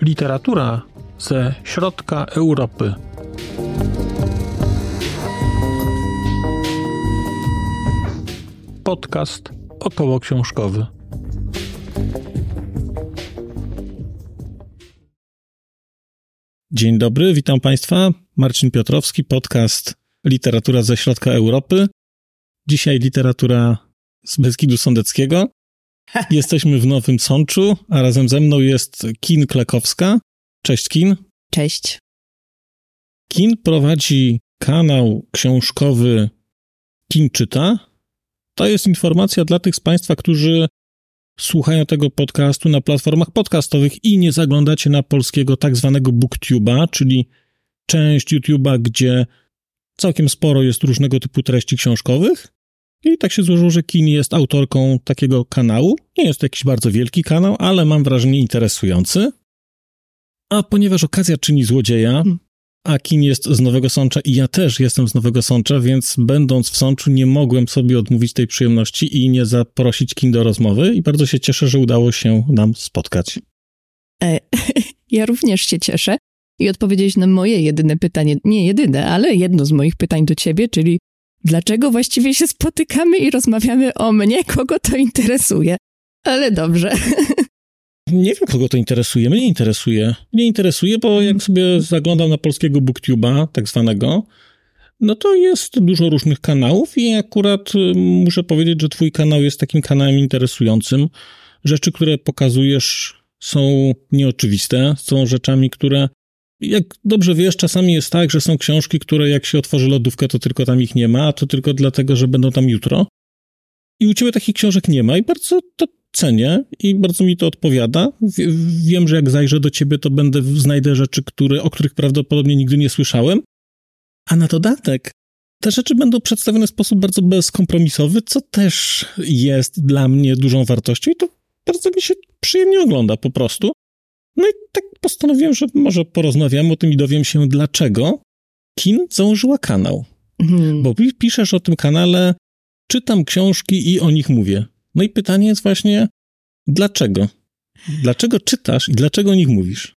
Literatura ze środka Europy. Podcast około książkowy. Dzień dobry, witam Państwa. Marcin Piotrowski, podcast Literatura ze środka Europy. Dzisiaj literatura z Beskidu Sądeckiego. Jesteśmy w Nowym Sączu, a razem ze mną jest Kin Klekowska. Cześć Kin. Cześć. Kin prowadzi kanał książkowy Kin Czyta. To jest informacja dla tych z Państwa, którzy słuchają tego podcastu na platformach podcastowych i nie zaglądacie na polskiego tak zwanego booktuba, czyli część YouTube'a, gdzie całkiem sporo jest różnego typu treści książkowych. I tak się złożyło, że Kin jest autorką takiego kanału. Nie jest to jakiś bardzo wielki kanał, ale mam wrażenie interesujący. A ponieważ okazja czyni złodzieja, hmm. a Kin jest z Nowego Sącza i ja też jestem z Nowego Sącza, więc będąc w Sączu nie mogłem sobie odmówić tej przyjemności i nie zaprosić Kin do rozmowy i bardzo się cieszę, że udało się nam spotkać. E, ja również się cieszę i odpowiedzieć na moje jedyne pytanie, nie jedyne, ale jedno z moich pytań do ciebie, czyli dlaczego właściwie się spotykamy i rozmawiamy o mnie, kogo to interesuje. Ale dobrze. Nie wiem, kogo to interesuje. Mnie interesuje. Mnie interesuje, bo jak sobie zaglądam na polskiego booktuba, tak zwanego, no to jest dużo różnych kanałów i akurat y, muszę powiedzieć, że twój kanał jest takim kanałem interesującym. Rzeczy, które pokazujesz są nieoczywiste, są rzeczami, które jak dobrze wiesz, czasami jest tak, że są książki, które jak się otworzy lodówkę, to tylko tam ich nie ma, a to tylko dlatego, że będą tam jutro. I u ciebie takich książek nie ma i bardzo to cenię i bardzo mi to odpowiada. Wiem, że jak zajrzę do ciebie, to będę znajdę rzeczy, które, o których prawdopodobnie nigdy nie słyszałem. A na dodatek te rzeczy będą przedstawione w sposób bardzo bezkompromisowy, co też jest dla mnie dużą wartością i to bardzo mi się przyjemnie ogląda po prostu. No i tak postanowiłem, że może porozmawiamy o tym i dowiem się, dlaczego Kin założyła kanał. Mhm. Bo piszesz o tym kanale, czytam książki i o nich mówię. No i pytanie jest właśnie, dlaczego? Dlaczego czytasz i dlaczego o nich mówisz?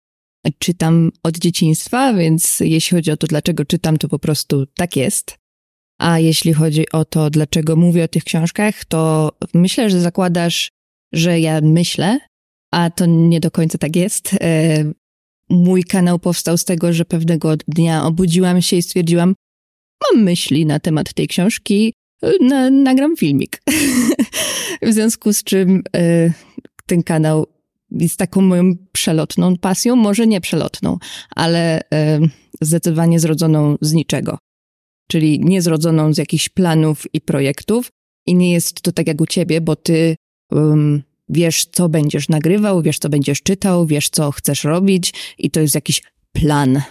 Czytam od dzieciństwa, więc jeśli chodzi o to, dlaczego czytam, to po prostu tak jest. A jeśli chodzi o to, dlaczego mówię o tych książkach, to myślę, że zakładasz, że ja myślę, a to nie do końca tak jest. E, mój kanał powstał z tego, że pewnego dnia obudziłam się i stwierdziłam, mam myśli na temat tej książki, na, nagram filmik. w związku z czym y, ten kanał jest taką moją przelotną pasją, może nie przelotną, ale zdecydowanie zrodzoną z niczego. Czyli nie zrodzoną z jakichś planów i projektów. I nie jest to tak jak u ciebie, bo ty um, wiesz, co będziesz nagrywał, wiesz, co będziesz czytał, wiesz, co chcesz robić, i to jest jakiś plan.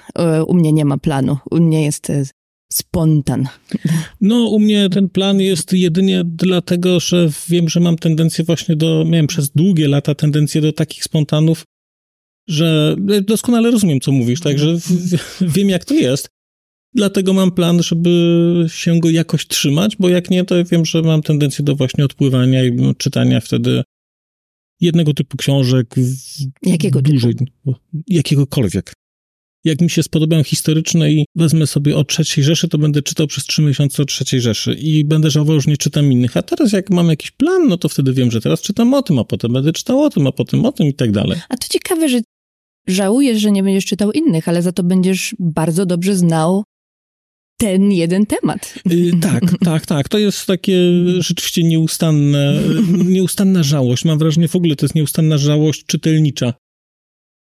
U mnie nie ma planu. U mnie jest spontan. No, u mnie ten plan jest jedynie dlatego, że wiem, że mam tendencję właśnie do, miałem przez długie lata tendencję do takich spontanów, że doskonale rozumiem, co mówisz, także wiem, jak to jest. Dlatego mam plan, żeby się go jakoś trzymać, bo jak nie, to wiem, że mam tendencję do właśnie odpływania i czytania wtedy jednego typu książek. Jakiego dłużej, typu? Jakiegokolwiek jak mi się spodobają historyczne i wezmę sobie o trzeciej Rzeszy, to będę czytał przez trzy miesiące o trzeciej Rzeszy i będę żałował, że nie czytam innych. A teraz jak mam jakiś plan, no to wtedy wiem, że teraz czytam o tym, a potem będę czytał o tym, a potem o tym i tak dalej. A to ciekawe, że żałujesz, że nie będziesz czytał innych, ale za to będziesz bardzo dobrze znał ten jeden temat. Yy, tak, tak, tak. To jest takie rzeczywiście nieustanne, nieustanna żałość. Mam wrażenie, w ogóle to jest nieustanna żałość czytelnicza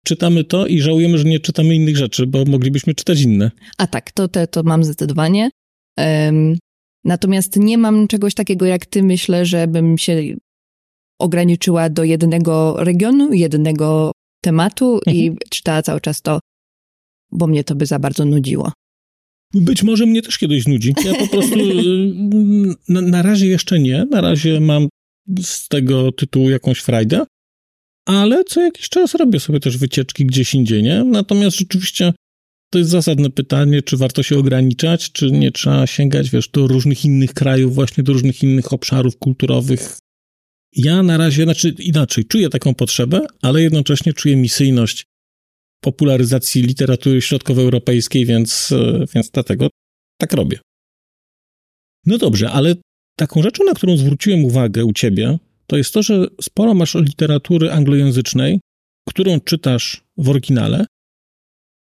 czytamy to i żałujemy, że nie czytamy innych rzeczy, bo moglibyśmy czytać inne. A tak, to, te, to mam zdecydowanie. Um, natomiast nie mam czegoś takiego jak ty, myślę, żebym się ograniczyła do jednego regionu, jednego tematu mhm. i czytała cały czas to, bo mnie to by za bardzo nudziło. Być może mnie też kiedyś nudzi. Ja po prostu na, na razie jeszcze nie. Na razie mam z tego tytułu jakąś frajdę ale co jakiś czas robię sobie też wycieczki gdzieś indziej, nie? Natomiast rzeczywiście to jest zasadne pytanie, czy warto się ograniczać, czy nie trzeba sięgać, wiesz, do różnych innych krajów, właśnie do różnych innych obszarów kulturowych. Ja na razie, znaczy inaczej, czuję taką potrzebę, ale jednocześnie czuję misyjność popularyzacji literatury środkowoeuropejskiej, więc, e, więc dlatego tak robię. No dobrze, ale taką rzeczą, na którą zwróciłem uwagę u ciebie, to jest to, że sporo masz literatury anglojęzycznej, którą czytasz w oryginale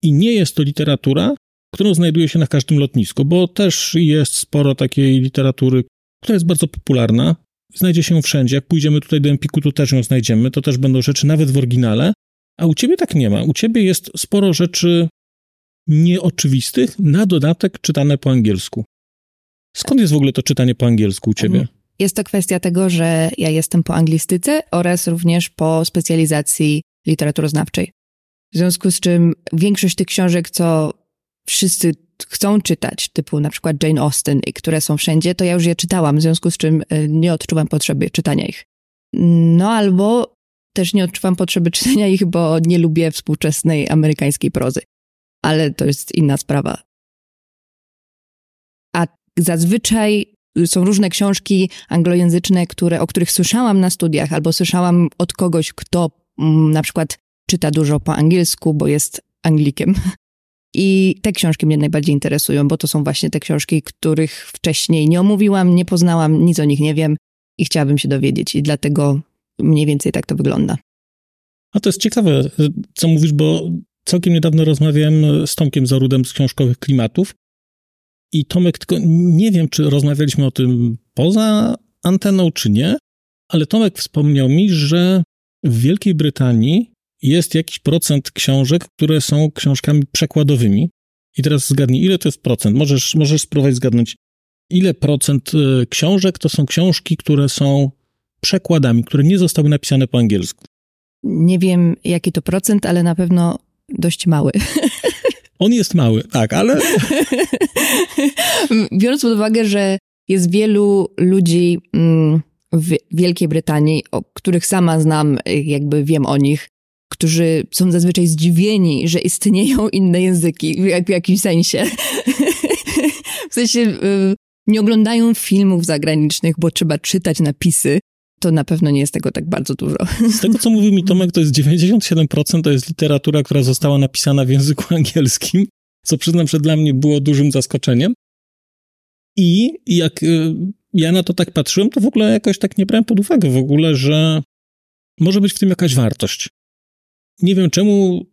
i nie jest to literatura, którą znajduje się na każdym lotnisku, bo też jest sporo takiej literatury, która jest bardzo popularna, znajdzie się wszędzie. Jak pójdziemy tutaj do Empiku, to też ją znajdziemy, to też będą rzeczy nawet w oryginale, a u ciebie tak nie ma. U ciebie jest sporo rzeczy nieoczywistych, na dodatek czytane po angielsku. Skąd jest w ogóle to czytanie po angielsku u ciebie? Jest to kwestia tego, że ja jestem po anglistyce oraz również po specjalizacji literaturoznawczej. W związku z czym większość tych książek, co wszyscy chcą czytać, typu na przykład Jane Austen, i które są wszędzie, to ja już je czytałam, w związku z czym e, nie odczuwam potrzeby czytania ich. No albo też nie odczuwam potrzeby czytania ich, bo nie lubię współczesnej amerykańskiej prozy. Ale to jest inna sprawa. A zazwyczaj są różne książki anglojęzyczne, które, o których słyszałam na studiach, albo słyszałam od kogoś, kto mm, na przykład czyta dużo po angielsku, bo jest Anglikiem. I te książki mnie najbardziej interesują, bo to są właśnie te książki, których wcześniej nie omówiłam, nie poznałam, nic o nich nie wiem i chciałabym się dowiedzieć. I dlatego mniej więcej tak to wygląda. A to jest ciekawe, co mówisz, bo całkiem niedawno rozmawiałem z Tomkiem Zarudem z Książkowych Klimatów i Tomek, tylko nie wiem, czy rozmawialiśmy o tym poza anteną, czy nie, ale Tomek wspomniał mi, że w Wielkiej Brytanii jest jakiś procent książek, które są książkami przekładowymi. I teraz zgadnij, ile to jest procent? Możesz, możesz spróbować zgadnąć, ile procent e, książek to są książki, które są przekładami, które nie zostały napisane po angielsku. Nie wiem, jaki to procent, ale na pewno dość mały. On jest mały, tak, ale. Biorąc pod uwagę, że jest wielu ludzi mm, w Wielkiej Brytanii, o których sama znam, jakby wiem o nich, którzy są zazwyczaj zdziwieni, że istnieją inne języki w, jakimś sensie. w sensie y, nie oglądają filmów zagranicznych, bo trzeba czytać napisy, to na pewno nie jest tego tak bardzo dużo. Z tego, co mówił mi Tomek, to jest 97% to jest literatura, która została napisana w języku angielskim, co przyznam, że dla mnie było dużym zaskoczeniem. I jak y, ja na to tak patrzyłem, to w ogóle jakoś tak nie brałem pod uwagę w ogóle, że może być w tym jakaś wartość. Nie wiem czemu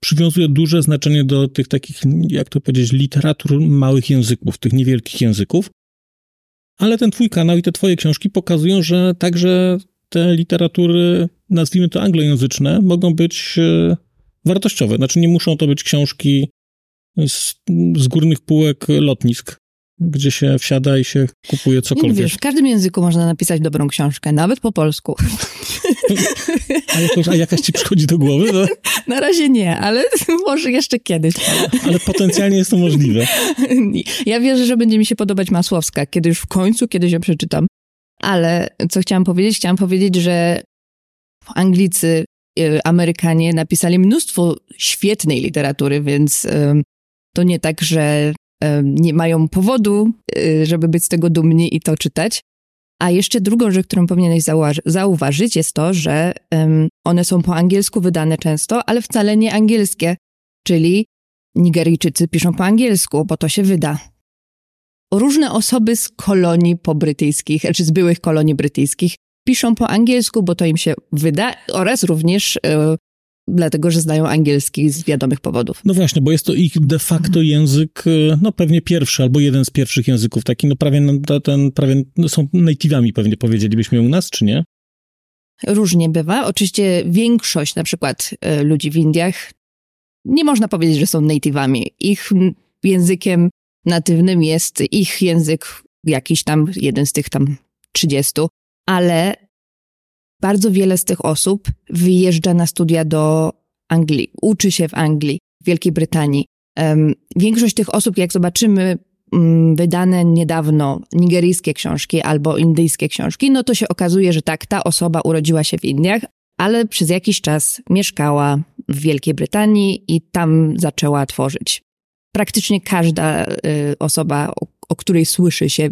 przywiązuję duże znaczenie do tych takich, jak to powiedzieć, literatur małych języków, tych niewielkich języków, ale ten twój kanał i te twoje książki pokazują, że także te literatury, nazwijmy to anglojęzyczne, mogą być e, wartościowe. Znaczy nie muszą to być książki z, z górnych półek lotnisk, gdzie się wsiada i się kupuje cokolwiek. Nie wiesz, w każdym języku można napisać dobrą książkę, nawet po polsku. A, jakoś, a jakaś ci przychodzi do głowy? No? Na razie nie, ale może jeszcze kiedyś. Ale, potencjalnie jest to możliwe. Ja wierzę, że będzie mi się podobać Masłowska, kiedy już w końcu kiedyś ją przeczytam. Ale co chciałam powiedzieć? Chciałam powiedzieć, że Anglicy, y, Amerykanie napisali mnóstwo świetnej literatury, więc to nie tak, że nie mają powodu, y, żeby być z tego dumni i to czytać. A jeszcze drugą rzecz, którą powinieneś zauważyć, jest to, że one są po angielsku wydane często, ale wcale nie angielskie. Czyli Nigeryjczycy piszą po angielsku, bo to się wyda. Różne osoby z kolonii pobrytyjskich, czy z byłych kolonii brytyjskich piszą po angielsku, bo to im się wyda, oraz również e, dlatego że znają angielski z wiadomych powodów. No właśnie, bo jest to ich de facto język, e, no pewnie pierwszy albo jeden z pierwszych języków, taki no prawie ten, prawie no są native'ami pewnie powiedzielibyśmy u nas, czy nie? Różnie bywa. Oczywiście większość na przykład e, ludzi w Indiach nie można powiedzieć, że są native'ami. Ich językiem natywnym jest ich język jakiś tam, jeden z tych tam 30, ale bardzo wiele z tych osób wyjeżdża na studia do Anglii, uczy się w Anglii, w Wielkiej Brytanii. Większość tych osób, jak zobaczymy um, wydane niedawno nigeryjskie książki albo indyjskie książki, no to się okazuje, że tak, ta osoba urodziła się w Indiach, ale przez jakiś czas mieszkała w Wielkiej Brytanii i tam zaczęła tworzyć. praktycznie każda y, osoba, o, o której słyszy się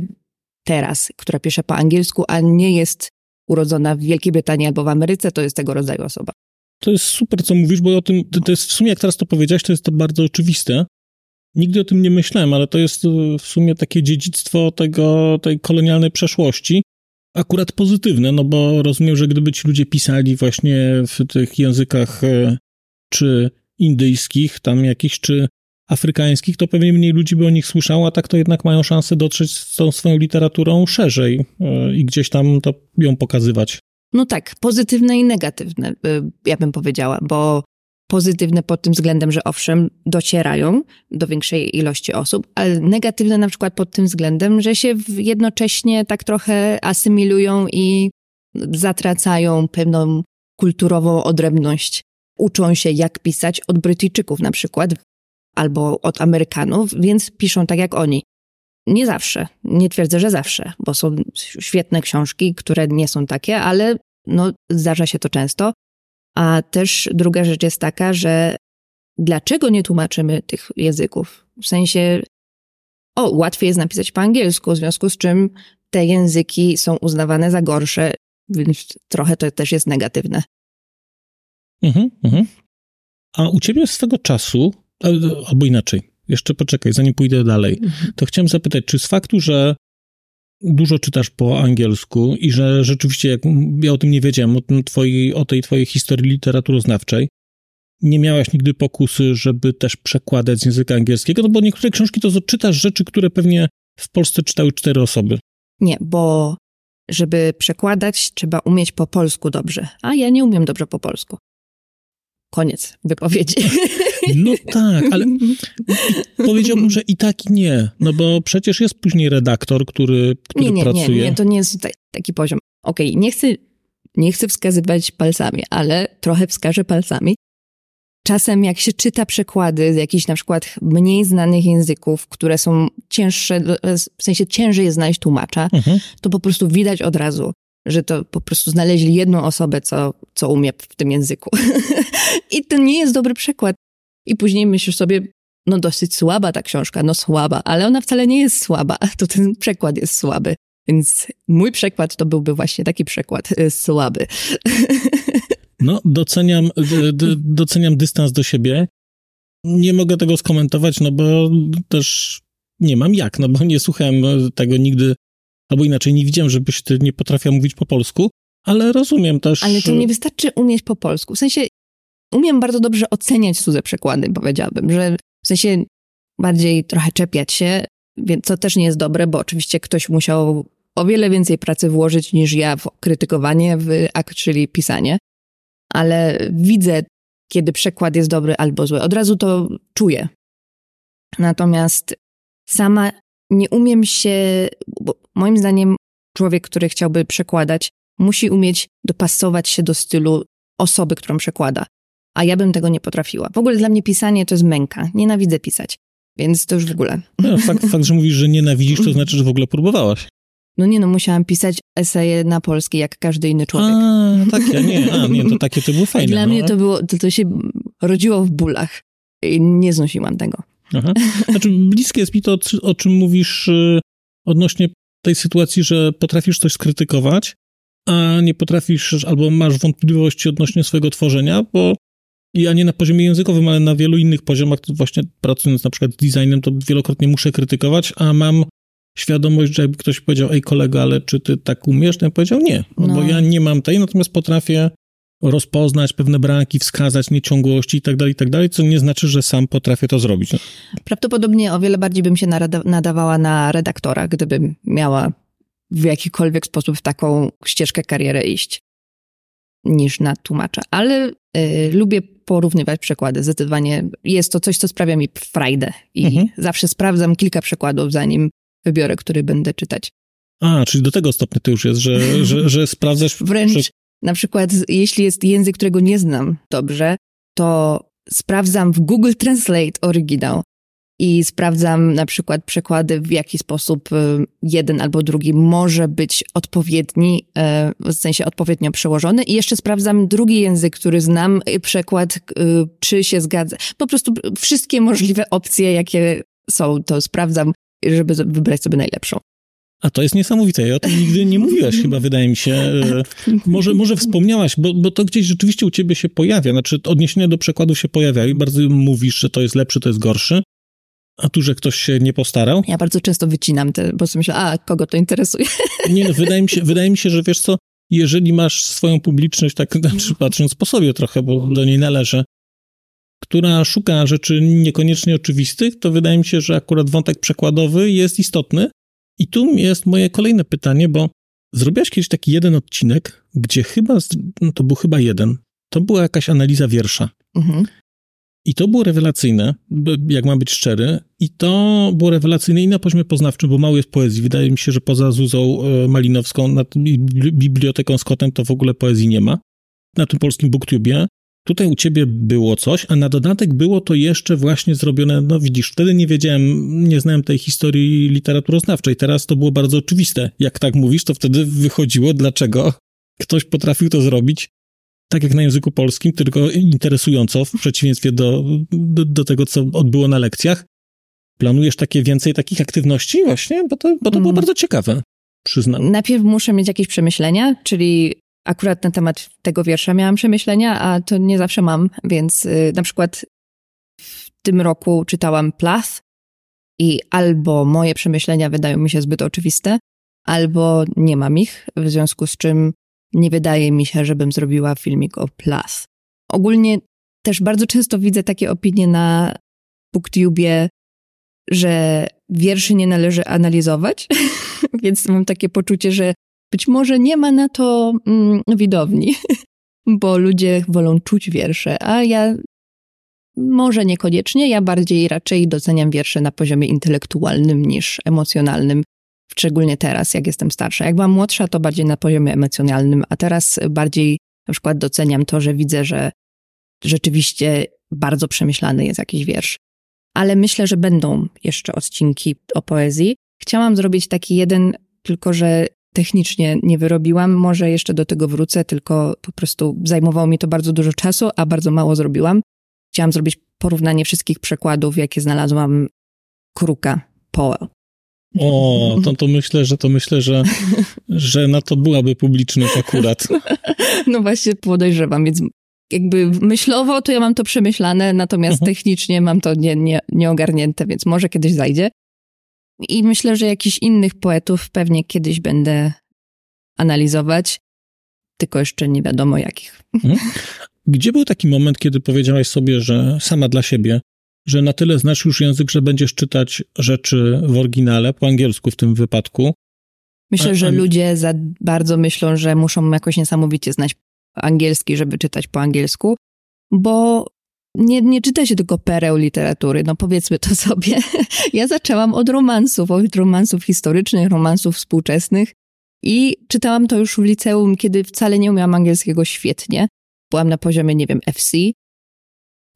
teraz, która pisze po angielsku, a nie jest urodzona w Wielkiej Brytanii albo w Ameryce, to jest tego rodzaju osoba. To jest super, co mówisz, bo o tym, to jest w sumie, jak teraz to powiedziałeś, to jest to bardzo oczywiste. Nigdy o tym nie myślałem, ale to jest w sumie takie dziedzictwo tego, tej kolonialnej przeszłości, akurat pozytywne, no bo rozumiem, że gdyby ci ludzie pisali właśnie w tych językach e, czy indyjskich, tam jakichś, czy afrykańskich, to pewnie mniej ludzi by o nich słyszało, a tak to jednak mają szansę dotrzeć z tą swoją literaturą szerzej e, i gdzieś tam to ją pokazywać. No tak, pozytywne i negatywne, e, ja bym powiedziała, bo pozytywne pod tym względem, że owszem, docierają do większej ilości osób, ale negatywne na przykład pod tym względem, że się jednocześnie tak trochę asymilują i zatracają pewną kulturową odrębność. Uczą się, jak pisać od Brytyjczyków na przykład, albo od Amerykanów, więc piszą tak jak oni. Nie zawsze, nie twierdzę, że zawsze, bo są świetne książki, które nie są takie, ale no, zdarza się to często. A też druga rzecz jest taka, że dlaczego nie tłumaczymy tych języków? W sensie, o, łatwiej jest napisać po angielsku, w związku z czym te języki są uznawane za gorsze, więc trochę to też jest negatywne. Mhm, mhm. A u ciebie swego czasu, albo inaczej, jeszcze poczekaj, zanim pójdę dalej, mhm. to chciałem zapytać, czy z faktu, że dużo czytasz po angielsku i że rzeczywiście, jak ja o tym nie wiedziałem, o, tym twojej, o tej twojej historii literaturoznawczej, nie miałaś nigdy pokusy, żeby też przekładać z języka angielskiego? No bo niektóre książki to czytasz rzeczy, które pewnie w Polsce czytały cztery osoby. Nie, bo żeby przekładać, trzeba umieć po polsku dobrze. A ja nie umiem dobrze po polsku. Koniec wypowiedzi. No tak, ale powiedziałbym, że i tak i nie, no bo przecież jest później redaktor, który, który nie, nie, pracuje. Nie, nie, to nie jest taki poziom. Okej, okay, nie, chcę, nie chcę wskazywać palcami, ale trochę wskażę palcami. Czasem jak się czyta przekłady z jakichś na przykład mniej znanych języków, które są cięższe, w sensie ciężej znaleźć tłumacza, mhm. to po prostu widać od razu, że to po prostu znaleźli jedną osobę, co, co umie w tym języku. I to nie jest dobry przykład. I później myślisz sobie, no dosyć słaba ta książka, no słaba, ale ona wcale nie jest słaba, to ten przekład jest słaby. Więc mój przekład to byłby właśnie taki przekład y, słaby. No, doceniam, doceniam dystans do siebie. Nie mogę tego skomentować, no bo też nie mam jak, no bo nie słuchałem tego nigdy Albo inaczej, nie widziałem, żebyś ty nie potrafiła mówić po polsku, ale rozumiem też... Ale to nie wystarczy umieć po polsku. W sensie umiem bardzo dobrze oceniać cudze przekłady, powiedziałabym, że w sensie bardziej trochę czepiać się, więc to też nie jest dobre, bo oczywiście ktoś musiał o wiele więcej pracy włożyć niż ja w krytykowanie, w akt, czyli pisanie. Ale widzę, kiedy przekład jest dobry albo zły. Od razu to czuję. Natomiast sama nie umiem się, bo moim zdaniem człowiek, który chciałby przekładać, musi umieć dopasować się do stylu osoby, którą przekłada. A ja bym tego nie potrafiła. W ogóle dla mnie pisanie to jest męka. Nienawidzę pisać. Więc to już w ogóle. No, fakt, fakt, że mówisz, że nienawidzisz, to znaczy, że w ogóle próbowałaś. No nie no, musiałam pisać eseje na polski, jak każdy inny człowiek. A, takie, nie, a, nie, to takie to było fajne. Dla no. mnie to było, to, to się rodziło w bólach. I nie znosiłam tego. Aha. Znaczy, bliskie jest mi to, o czym mówisz y, odnośnie tej sytuacji, że potrafisz coś skrytykować, a nie potrafisz, albo masz wątpliwości odnośnie swojego tworzenia, bo ja nie na poziomie językowym, ale na wielu innych poziomach, właśnie pracując na przykład z designem, to wielokrotnie muszę krytykować, a mam świadomość, że jakby ktoś powiedział, ej kolego, ale czy ty tak umiesz? Ja powiedział nie, no. bo ja nie mam tej, natomiast potrafię rozpoznać pewne braki, wskazać nieciągłości i tak dalej, i tak dalej, co nie znaczy, że sam potrafię to zrobić. Prawdopodobnie o wiele bardziej bym się nadawała na redaktora, gdybym miała w jakikolwiek sposób w taką ścieżkę kariery iść, niż na tłumacza. Ale y, lubię porównywać przekłady. Zdecydowanie jest to coś, co sprawia mi frajdę i mhm. zawsze sprawdzam kilka przekładów, zanim wybiorę, który będę czytać. A, czyli do tego stopnia to już jest, że, że, że sprawdzasz... Wręcz na przykład, jeśli jest język, którego nie znam dobrze, to sprawdzam w Google Translate oryginał i sprawdzam na przykład przekłady, w jaki sposób y, jeden albo drugi może być odpowiedni, y, w sensie odpowiednio przełożony. I jeszcze sprawdzam drugi język, który znam, przekład, y, czy się zgadza. Po prostu wszystkie możliwe opcje, jakie są, to sprawdzam, żeby wybrać sobie najlepszą. A to jest niesamowite. Ja o tym nigdy nie mówiłaś, chyba wydaje mi się. E, może, może wspomniałaś, bo, bo to gdzieś rzeczywiście u ciebie się pojawia. Znaczy, odniesienia do przekładu się pojawiają i bardzo mówisz, że to jest lepszy, to jest gorszy. A tu, że ktoś się nie postarał? Ja bardzo często wycinam te, bo sobie myślę, a kogo to interesuje? Nie, no, wydaje mi się, wydaje mi się, że wiesz co, jeżeli masz swoją publiczność, tak znaczy patrząc po sobie trochę, bo do niej należy, która szuka rzeczy niekoniecznie oczywistych, to wydaje mi się, że akurat wątek przekładowy jest istotny. I tu jest moje kolejne pytanie, bo zrobiłaś kiedyś taki jeden odcinek, gdzie chyba, no to był chyba jeden, to była jakaś analiza wiersza. Mhm. I to było rewelacyjne, jak mam być szczery. I to było rewelacyjne i na poziomie poznawczym, bo mało jest poezji. Wydaje mi się, że poza Zuzą e, Malinowską, nad Biblioteką Scottem, to w ogóle poezji nie ma. Na tym polskim booktubie. Tutaj u ciebie było coś, a na dodatek było to jeszcze właśnie zrobione, no widzisz, wtedy nie wiedziałem, nie znałem tej historii literaturoznawczej. Teraz to było bardzo oczywiste. Jak tak mówisz, to wtedy wychodziło, dlaczego ktoś potrafił to zrobić tak jak na języku polskim, tylko interesująco, w przeciwieństwie do, do, do tego, co odbyło na lekcjach. Planujesz takie więcej takich aktywności właśnie? Bo to, bo to było mm. bardzo ciekawe, przyznam. Najpierw muszę mieć jakieś przemyślenia, czyli akurat na temat tego wiersza miałam przemyślenia, a to nie zawsze mam, więc y, na przykład w tym roku czytałam Plath i albo moje przemyślenia wydają mi się zbyt oczywiste, albo nie mam ich, w związku z czym nie wydaje mi się, żebym zrobiła filmik o Plus. Ogólnie też bardzo często widzę takie opinie na BookTubie, że wierszy nie należy analizować, więc mam takie poczucie, że być może nie ma na to mm, widowni, bo ludzie wolą czuć wiersze, a ja może niekoniecznie, ja bardziej raczej doceniam wiersze na poziomie intelektualnym niż emocjonalnym szczególnie teraz, jak jestem starsza. Jak byłam młodsza, to bardziej na poziomie emocjonalnym, a teraz bardziej na przykład doceniam to, że widzę, że rzeczywiście bardzo przemyślany jest jakiś wiersz. Ale myślę, że będą jeszcze odcinki o poezji. Chciałam zrobić taki jeden, tylko że technicznie nie wyrobiłam. Może jeszcze do tego wrócę, tylko po prostu zajmowało mi to bardzo dużo czasu, a bardzo mało zrobiłam. Chciałam zrobić porównanie wszystkich przekładów, jakie znalazłam Kruka Powell. O, to, to myślę, że to myślę, że, że na to byłaby publiczność akurat. No właśnie podejrzewam, więc jakby myślowo to ja mam to przemyślane, natomiast uh mhm. -huh. technicznie mam to nie, nie, nieogarnięte, więc może kiedyś zajdzie. I myślę, że jakichś innych poetów pewnie kiedyś będę analizować, tylko jeszcze nie wiadomo jakich. Mhm. Gdzie był taki moment, kiedy powiedziałaś sobie, że sama dla siebie że na tyle znasz już język, że będziesz czytać rzeczy w oryginale, po angielsku w tym wypadku. Myślę, że ludzie za bardzo myślą, że muszą jakoś niesamowicie znać angielski, żeby czytać po angielsku, bo nie, nie czyta się tylko pereł literatury, no powiedzmy to sobie. Ja zaczęłam od romansów, od romansów historycznych, romansów współczesnych i czytałam to już w liceum, kiedy wcale nie umiałam angielskiego świetnie. Byłam na poziomie, nie wiem, FC,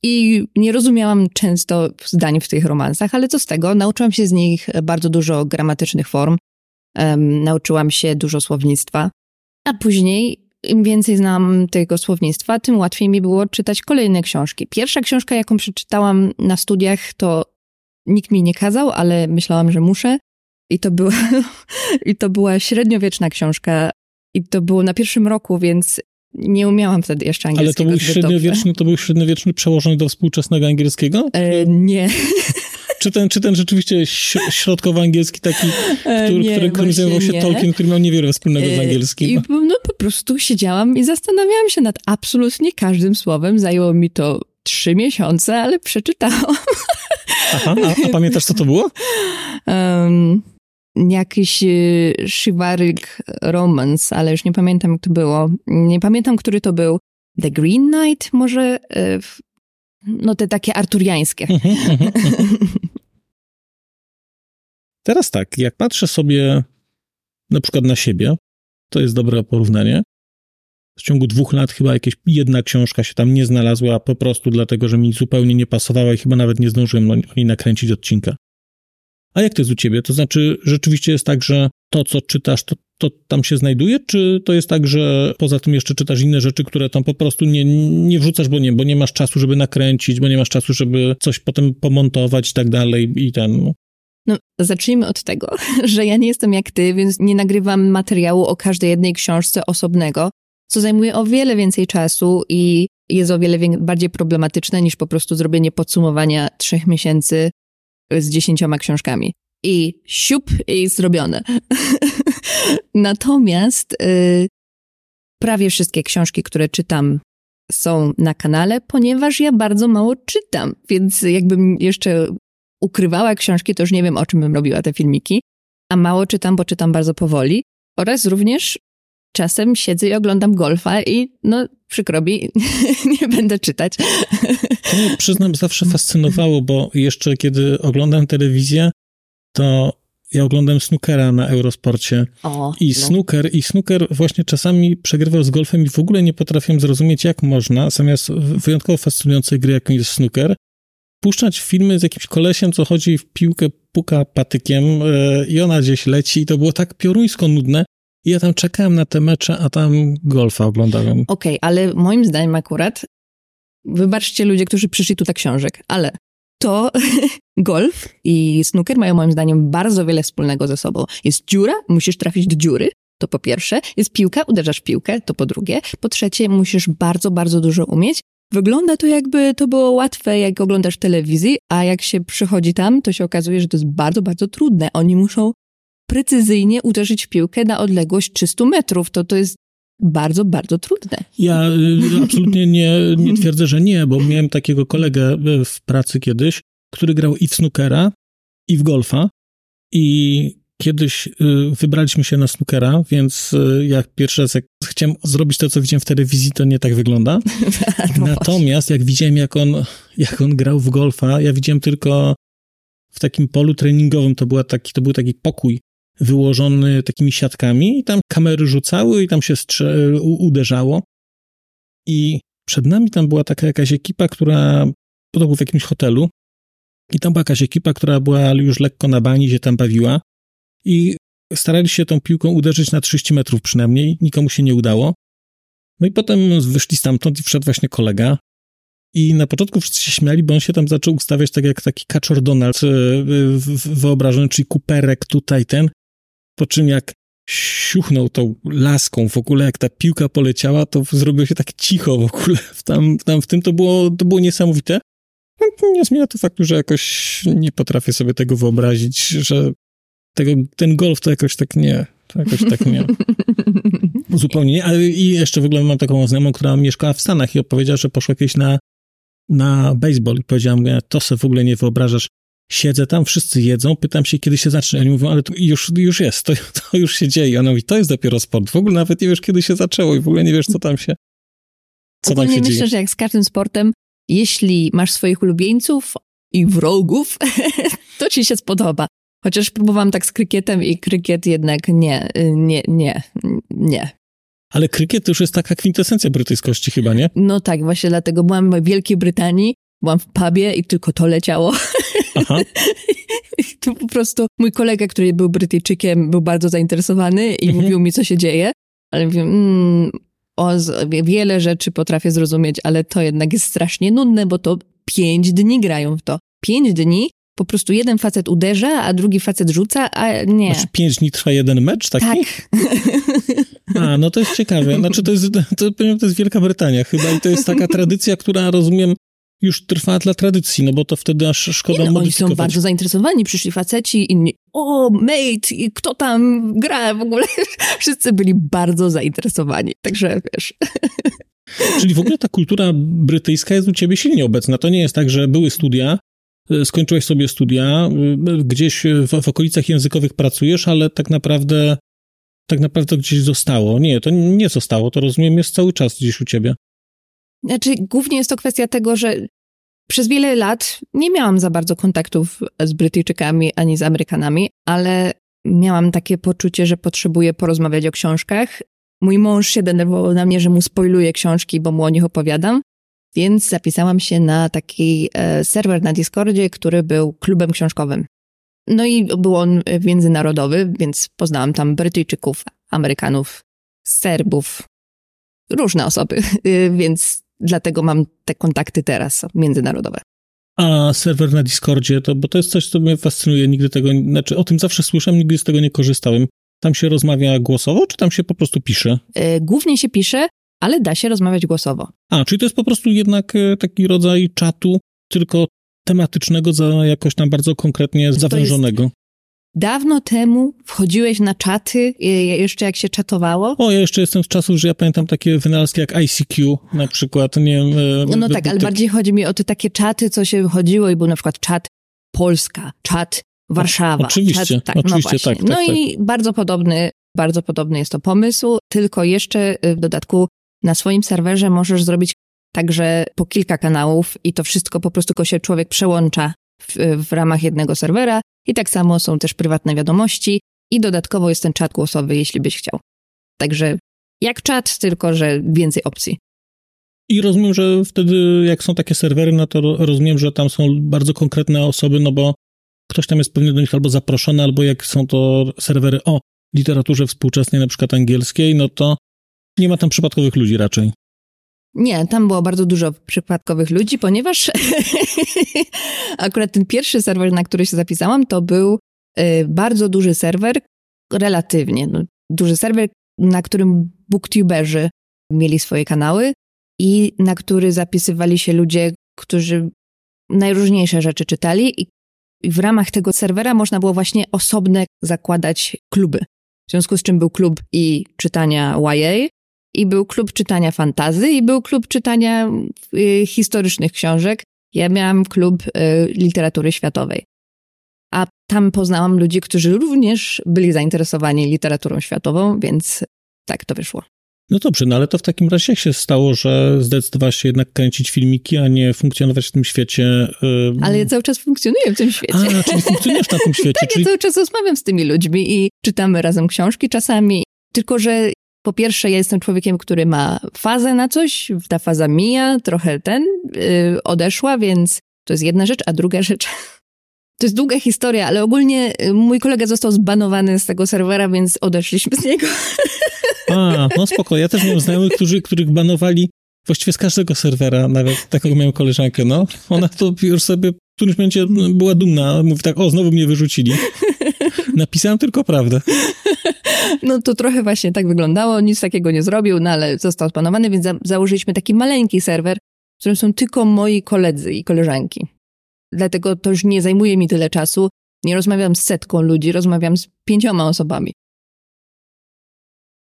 i nie rozumiałam często zdań w tych romansach, ale co z tego? Nauczyłam się z nich bardzo dużo gramatycznych form, um, nauczyłam się dużo słownictwa, a później im więcej znam tego słownictwa, tym łatwiej mi było czytać kolejne książki. Pierwsza książka, jaką przeczytałam na studiach, to nikt mi nie kazał, ale myślałam, że muszę. I to była, i to była średniowieczna książka. I to było na pierwszym roku, więc nie umiałam wtedy jeszcze angielskiego. Ale to był średniowieczny, to był średniowieczny przełożony do współczesnego angielskiego? E, nie. Czy ten, czy ten rzeczywiście środkowo-angielski taki, e, który, nie, który, którym zajmował się nie. Tolkien, który miał niewiele wspólnego z e, angielskim? I no po prostu siedziałam i zastanawiałam się nad absolutnie każdym słowem. Zajęło mi to trzy miesiące, ale przeczytałam. Aha, a, a pamiętasz, co to było? Um, jakiś y, Shivarik romance, ale już nie pamiętam, jak to było. Nie pamiętam, który to był. The Green Knight może? No te takie arturiańskie. Teraz tak, jak patrzę sobie na przykład na siebie, to jest dobre porównanie, w ciągu dwóch lat chyba jakieś jedna książka się tam nie znalazła, po prostu dlatego, że mi zupełnie nie pasowała i chyba nawet nie zdążyłem no, niej nakręcić odcinka. A jak to jest u ciebie? To znaczy, rzeczywiście jest tak, że to, co czytasz, to, to tam się znajduje, czy to jest tak, że poza tym jeszcze czytasz inne rzeczy, które tam po prostu nie, nie wrzucasz, bo nie, bo nie masz czasu, żeby nakręcić, bo nie masz czasu, żeby coś potem pomontować i tak dalej i ten, no. Zacznijmy od tego, że ja nie jestem jak ty, więc nie nagrywam materiału o każdej jednej książce osobnego, co zajmuje o wiele więcej czasu i jest o wiele bardziej problematyczne niż po prostu zrobienie podsumowania trzech miesięcy z dziesięcioma książkami. I siup, i zrobione. Natomiast y, prawie wszystkie książki, które czytam, są na kanale, ponieważ ja bardzo mało czytam, więc jakbym jeszcze ukrywała książki, to już nie wiem, o czym bym robiła te filmiki. A mało czytam, bo czytam bardzo powoli. Oraz również czasem siedzę i oglądam golfa i no przykro mi, nie będę czytać. To mnie, przyznam, zawsze fascynowało, bo jeszcze kiedy oglądam telewizję, to ja oglądam snookera na Eurosporcie. O, I no. snooker, i snooker właśnie czasami przegrywał z golfem i w ogóle nie potrafiłem zrozumieć, jak można, zamiast wyjątkowo fascynującej gry, jaką jest snooker, puszczać filmy z jakimś kolesiem, co chodzi w piłkę, puka patykiem yy, i ona gdzieś leci i to było tak pioruńsko nudne. I ja tam czekałem na te mecze, a tam golfa oglądałem. Okej, okay, ale moim zdaniem akurat, wybaczcie ludzie, którzy przyszli tu tak książek, ale to golf i snooker mają moim zdaniem bardzo wiele wspólnego ze sobą. Jest dziura, musisz trafić do dziury, to po pierwsze. Jest piłka, uderzasz piłkę, to po drugie. Po trzecie, musisz bardzo, bardzo dużo umieć. Wygląda to jakby to było łatwe, jak oglądasz telewizji, a jak się przychodzi tam, to się okazuje, że to jest bardzo, bardzo trudne. Oni muszą precyzyjnie uderzyć w piłkę na odległość 300 metrów. To to jest bardzo, bardzo trudne. Ja y, absolutnie nie, nie twierdzę, że nie, bo miałem takiego kolegę y, w pracy kiedyś, który grał i w snookera, i w golfa. I kiedyś y, wybraliśmy się na snookera, więc jak pierwszy raz jak chciałem zrobić to, co widziałem w telewizji, to nie tak wygląda. No Natomiast jak widziałem, jak on, jak on grał w golfa, ja widziałem tylko w takim polu treningowym, to, była taki, to był taki pokój wyłożony takimi siatkami i tam kamery rzucały i tam się strze- uderzało. I przed nami tam była taka jakaś ekipa, która, to był w jakimś hotelu, i tam była jakaś ekipa, która była już lekko na bani, się tam bawiła i starali się tą piłką uderzyć na 30 metrów przynajmniej, nikomu się nie udało. No i potem wyszli stamtąd i wszedł właśnie kolega i na początku wszyscy się śmiali, bo on się tam zaczął ustawiać tak jak taki kaczor Donald e, wyobrażony, czyli kuperek tutaj ten, po czym jak siuchnął tą laską w ogóle, jak ta piłka poleciała, to zrobiło się tak cicho w ogóle. Tam, tam w tym to było, to było niesamowite. No, nie zmienia to faktu, że jakoś nie potrafię sobie tego wyobrazić, że tego, ten golf to jakoś tak nie, to jakoś tak nie. Zupełnie nie. Ale i jeszcze w ogóle mam taką znajomą, która mieszkała w Stanach i opowiedziała, że poszła kiedyś na, na baseball i powiedziałam, to sobie w ogóle nie wyobrażasz, Siedzę tam, wszyscy jedzą, pytam się, kiedy się zacznie. Oni mówią, ale to już, już jest, to, to już się dzieje. Ona mówi, to jest dopiero sport. W ogóle nawet nie wiesz, kiedy się zaczęło i w ogóle nie wiesz, co tam się, co tam się myślę, dzieje. że jak z każdym sportem, jeśli masz swoich ulubieńców i wrogów, to ci się spodoba. Chociaż próbowałam tak z krykietem i krykiet jednak nie, nie, nie, nie. Ale krykiet to już jest taka kwintesencja brytyjskości chyba, nie? No tak, właśnie dlatego byłam w Wielkiej Brytanii byłam w pubie i tylko to leciało. Aha. To po prostu mój kolega, który był Brytyjczykiem, był bardzo zainteresowany i mhm. mówił mi, co się dzieje. Ale mówię, mm, o, wiele rzeczy potrafię zrozumieć, ale to jednak jest strasznie nudne, bo to pięć dni grają w to. Pięć dni po prostu jeden facet uderza, a drugi facet rzuca, a nie. Znaczy pięć dni trwa jeden mecz taki? Tak. A, no to jest ciekawe. Znaczy to jest, to, to jest Wielka Brytania chyba i to jest taka tradycja, która rozumiem już trwa dla tradycji, no bo to wtedy aż szkoda nie, no, Oni są bardzo zainteresowani, przyszli faceci, inni, o, mate, kto tam gra w ogóle? Wszyscy byli bardzo zainteresowani, także wiesz... Czyli w ogóle ta kultura brytyjska jest u ciebie silnie obecna. To nie jest tak, że były studia, skończyłeś sobie studia, e, gdzieś w, w okolicach językowych pracujesz, ale tak naprawdę tak naprawdę gdzieś zostało. Nie, to nie zostało, to rozumiem, jest cały czas gdzieś u ciebie. Znaczy, głównie jest to kwestia tego, że przez wiele lat nie miałam za bardzo kontaktów z Brytyjczykami ani z Amerykanami, ale miałam takie poczucie, że potrzebuję porozmawiać o książkach. mój mąż się denerwował na mnie, że mu spoiluję książki, bo mu o nich opowiadam, więc zapisałam się na taki e, serwer na Discordzie, który był klubem książkowym. No i był on międzynarodowy, więc poznałam tam Brytyjczyków, Amerykanów, Serbów, różne osoby, więc dlatego mam te kontakty teraz międzynarodowe. A serwer na Discordzie, to, bo to jest coś, co mnie fascynuje, nigdy tego, znaczy o tym zawsze słyszałem, nigdy z tego nie korzystałem. Tam się rozmawia głosowo, czy tam się po prostu pisze? E, głównie się pisze, ale da się rozmawiać głosowo. A, czyli to jest po prostu jednak e, taki rodzaj czatu, tylko tematycznego, za jakoś tam bardzo konkretnie zawężonego. Dawno temu wchodziłeś na czaty, jeszcze jak się czatowało? O, ja jeszcze jestem z czasów, że ja pamiętam takie wynalazki jak ICQ na przykład, nie e, No, no tak, ale bardziej chodzi mi o te takie czaty, co się chodziło i był na przykład czat Polska, czat Warszawa. Oczywiście, czat, tak, oczywiście, no tak, tak. No tak, i bardzo podobny, bardzo podobny jest to pomysł, tylko jeszcze w dodatku na swoim serwerze możesz zrobić także po kilka kanałów i to wszystko po prostu się człowiek przełącza w, w ramach jednego serwera i tak samo są też prywatne wiadomości i dodatkowo jest ten czat głosowy, jeśli byś chciał. Także jak czat, tylko że więcej opcji. I rozumiem, że wtedy jak są takie serwery, no to rozumiem, że tam są bardzo konkretne osoby, no bo ktoś tam jest pewnie do nich albo zaproszony, albo jak są to serwery o literaturze współczesnej, na przykład angielskiej, no to nie ma tam przypadkowych ludzi raczej. Nie, tam było bardzo dużo przypadkowych ludzi, ponieważ akurat ten pierwszy serwer, na który się zapisałam, to był y, bardzo duży serwer, relatywnie no, duży serwer, na którym booktuberzy mieli swoje kanały i na który zapisywali się ludzie, którzy najróżniejsze rzeczy czytali i w ramach tego serwera można było właśnie osobne zakładać kluby. W związku z czym był klub i czytania YA, i był klub czytania fantazy, i był klub czytania y, historycznych książek. Ja miałam klub y, literatury światowej. A tam poznałam ludzi, którzy również byli zainteresowani literaturą światową, więc tak to wyszło. No dobrze, no ale to w takim razie jak się stało, że zdecydowałaś się jednak kręcić filmiki, a nie funkcjonować w tym świecie? Yy... Ale ja cały czas funkcjonuję w tym świecie. A, czyli funkcjonujesz na tym świecie. tak, czyli... ja cały czas rozmawiam z tymi ludźmi i czytamy razem książki czasami. Tylko, że po pierwsze, ja jestem człowiekiem, który ma fazę na coś, ta faza mija, trochę ten, yy, odeszła, więc to jest jedna rzecz, a druga rzecz, to jest długa historia, ale ogólnie y, mój kolega został zbanowany z tego serwera, więc odeszliśmy z niego. A, no spoko, ja też miałem znajomych, którzy, których banowali właściwie z każdego serwera, nawet taką miałem koleżankę, no. Ona to już sobie w którymś momencie była dumna, mówi tak, o, znowu mnie wyrzucili. Napisałem tylko prawdę. No to trochę właśnie tak wyglądało, nic takiego nie zrobił, no ale został spanowany, więc za założyliśmy taki maleńki serwer, w którym są tylko moi koledzy i koleżanki. Dlatego to już nie zajmuje mi tyle czasu. Nie rozmawiam z setką ludzi, rozmawiam z pięcioma osobami.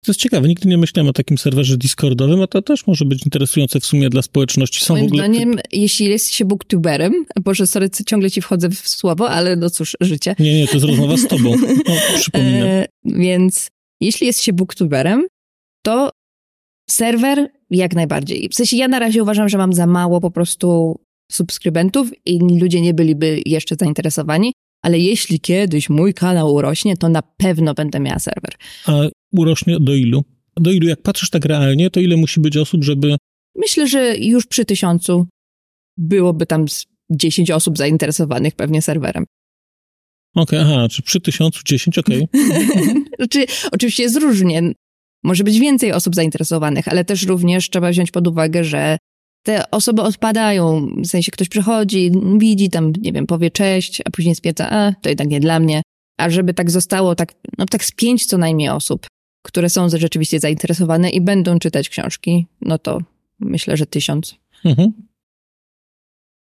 To jest ciekawe, nigdy nie myślałem o takim serwerze Discordowym, a to też może być interesujące w sumie dla społeczności. Są Moim ogóle... zdaniem, jeśli jest się booktuberem, boże, sorry, ciągle ci wchodzę w słowo, ale no cóż, życie. Nie, nie, to jest rozmowa z tobą, no, przypominam. E, więc jeśli jest się booktuberem, to serwer jak najbardziej. W sensie ja na razie uważam, że mam za mało po prostu subskrybentów i ludzie nie byliby jeszcze zainteresowani, ale jeśli kiedyś mój kanał urośnie, to na pewno będę miała serwer. A urośnie do ilu? Do ilu, jak patrzysz tak realnie, to ile musi być osób, żeby... Myślę, że już przy tysiącu byłoby tam 10 osób zainteresowanych pewnie serwerem. Okej, okay, aha, czy przy tysiącu dziesięć, okej. Okay. znaczy, oczywiście jest różnie. Może być więcej osób zainteresowanych, ale też również trzeba wziąć pod uwagę, że te osoby odpadają, w sensie ktoś przychodzi, widzi tam, nie wiem, powie cześć, a później stwierdza, a to jednak nie dla mnie. A żeby tak zostało, tak, no tak z pięć co najmniej osób, które są rzeczywiście zainteresowane i będą czytać książki, no to myślę, że tysiąc. Mhm.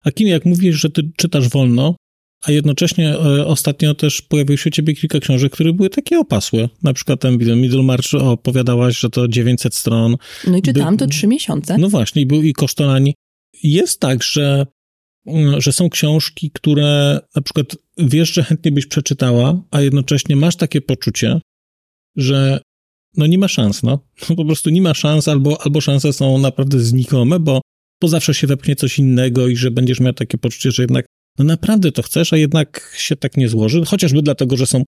A kim, jak mówisz, że ty czytasz wolno, a jednocześnie e, ostatnio też pojawiło się u ciebie kilka książek, które były takie opasłe. Na przykład ten Middlemarch opowiadałaś, że to 900 stron. No i czytałam By... to trzy miesiące. No właśnie, i był i kosztolani. Jest tak, że, mm, że są książki, które na przykład wiesz, że chętnie byś przeczytała, a jednocześnie masz takie poczucie, że no nie ma szans, no. Po prostu nie ma szans, albo, albo szanse są naprawdę znikome, bo, bo zawsze się wepchnie coś innego i że będziesz miał takie poczucie, że jednak no naprawdę to chcesz, a jednak się tak nie złoży, chociażby dlatego, że są